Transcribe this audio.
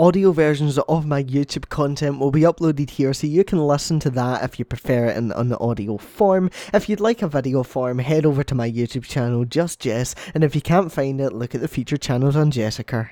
audio versions of my YouTube content will be uploaded here so you can listen to that if you prefer it in, an audio form. If you'd like a video form, head over to my YouTube channel, Just Jess, and if you can't find it, look at the featured channels on Jessicur.